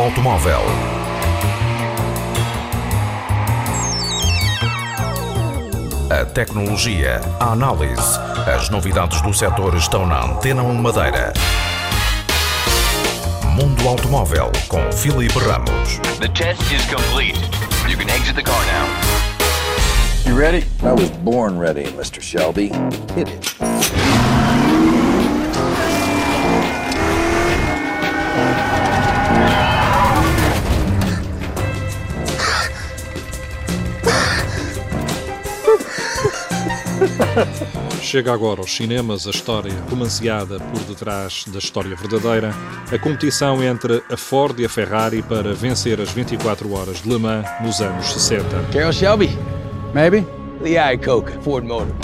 automóvel. A tecnologia, a análise, as novidades do setor estão na Antena 1 Madeira. Mundo Automóvel com Filipe Ramos. The test is complete. You can exit the car now. You ready? I was born ready, Mr. Shelby. Hit it. Chega agora aos cinemas a história romanceada por detrás da história verdadeira, a competição entre a Ford e a Ferrari para vencer as 24 horas de Le Mans nos anos 60. Carol Shelby? Maybe? Lee Iacocca, Ford Motor.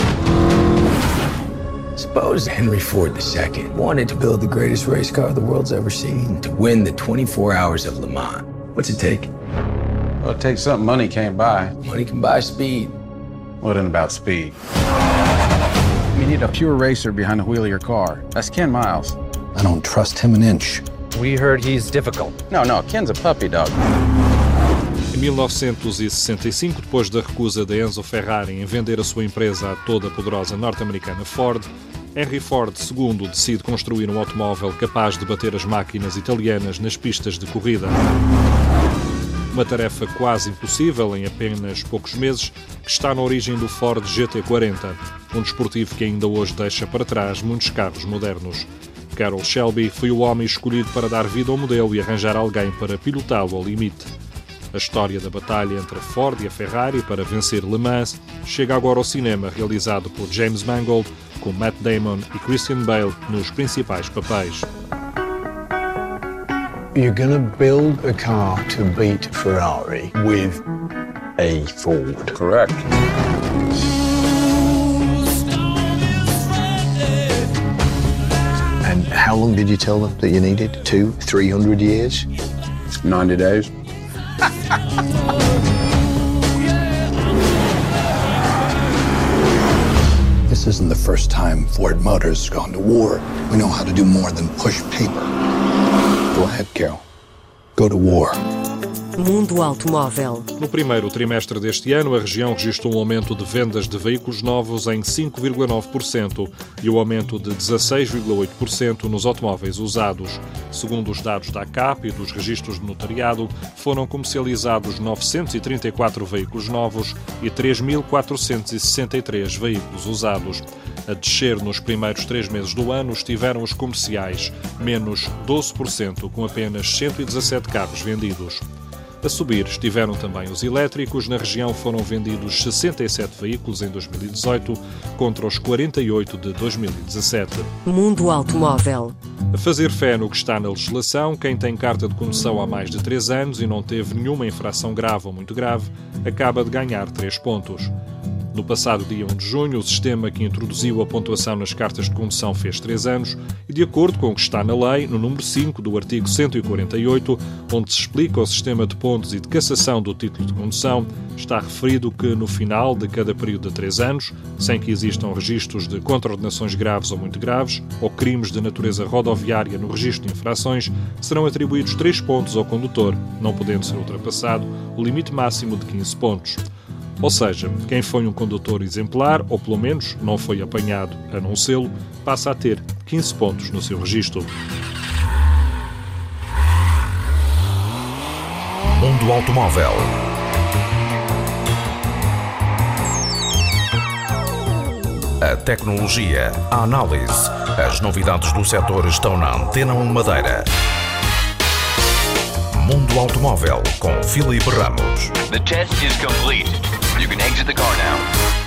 Suppose Henry Ford II wanted to build the greatest race car the world's ever seen to win the 24 hours of Le Mans. What's it take? Well, it takes something money can't buy. Money can buy speed. What in about speed? You need a pure racer behind the wheel of your car. That's Ken Miles. I don't trust him an inch. We heard he's difficult. No, no, Ken's a puppy dog. Em 1965, depois da recusa de Enzo Ferrari em vender a sua empresa à toda poderosa norte-americana Ford, Henry Ford II decide construir um automóvel capaz de bater as máquinas italianas nas pistas de corrida. Uma tarefa quase impossível em apenas poucos meses, que está na origem do Ford GT40, um desportivo que ainda hoje deixa para trás muitos carros modernos. Carroll Shelby foi o homem escolhido para dar vida ao modelo e arranjar alguém para pilotá-lo ao limite. A história da batalha entre a Ford e a Ferrari para vencer Le Mans chega agora ao cinema, realizado por James Mangold, com Matt Damon e Christian Bale nos principais papéis. You're going to build a car to beat Ferrari with a Ford. Correct. And how long did you tell them that you needed? Two, three hundred years? 90 days. This isn't the first time Ford Motors has gone to war. We know how to do more than push paper. Go ahead, Carol. Go to war. Mundo Automóvel. No primeiro trimestre deste ano, a região registrou um aumento de vendas de veículos novos em 5,9% e o um aumento de 16,8% nos automóveis usados. Segundo os dados da ACAP e dos registros de notariado, foram comercializados 934 veículos novos e 3.463 veículos usados. A descer nos primeiros três meses do ano estiveram os comerciais, menos 12%, com apenas 117 carros vendidos. A subir estiveram também os elétricos. Na região foram vendidos 67 veículos em 2018 contra os 48 de 2017. Mundo Automóvel. A fazer fé no que está na legislação, quem tem carta de condução há mais de 3 anos e não teve nenhuma infração grave ou muito grave, acaba de ganhar 3 pontos. No passado dia 1 de junho, o sistema que introduziu a pontuação nas cartas de condução fez 3 anos e, de acordo com o que está na lei, no número 5 do artigo 148, onde se explica o sistema de pontos e de cassação do título de condução, está referido que no final de cada período de 3 anos, sem que existam registros de contraordenações graves ou muito graves, ou crimes de natureza rodoviária no registro de infrações, serão atribuídos 3 pontos ao condutor, não podendo ser ultrapassado o limite máximo de 15 pontos. Ou seja, quem foi um condutor exemplar, ou pelo menos não foi apanhado a não sê-lo, passa a ter 15 pontos no seu registro. Mundo Automóvel. A tecnologia, a análise, as novidades do setor estão na Antena 1 Madeira. Mundo Automóvel com Filipe Ramos. The test is complete. You can exit the car now.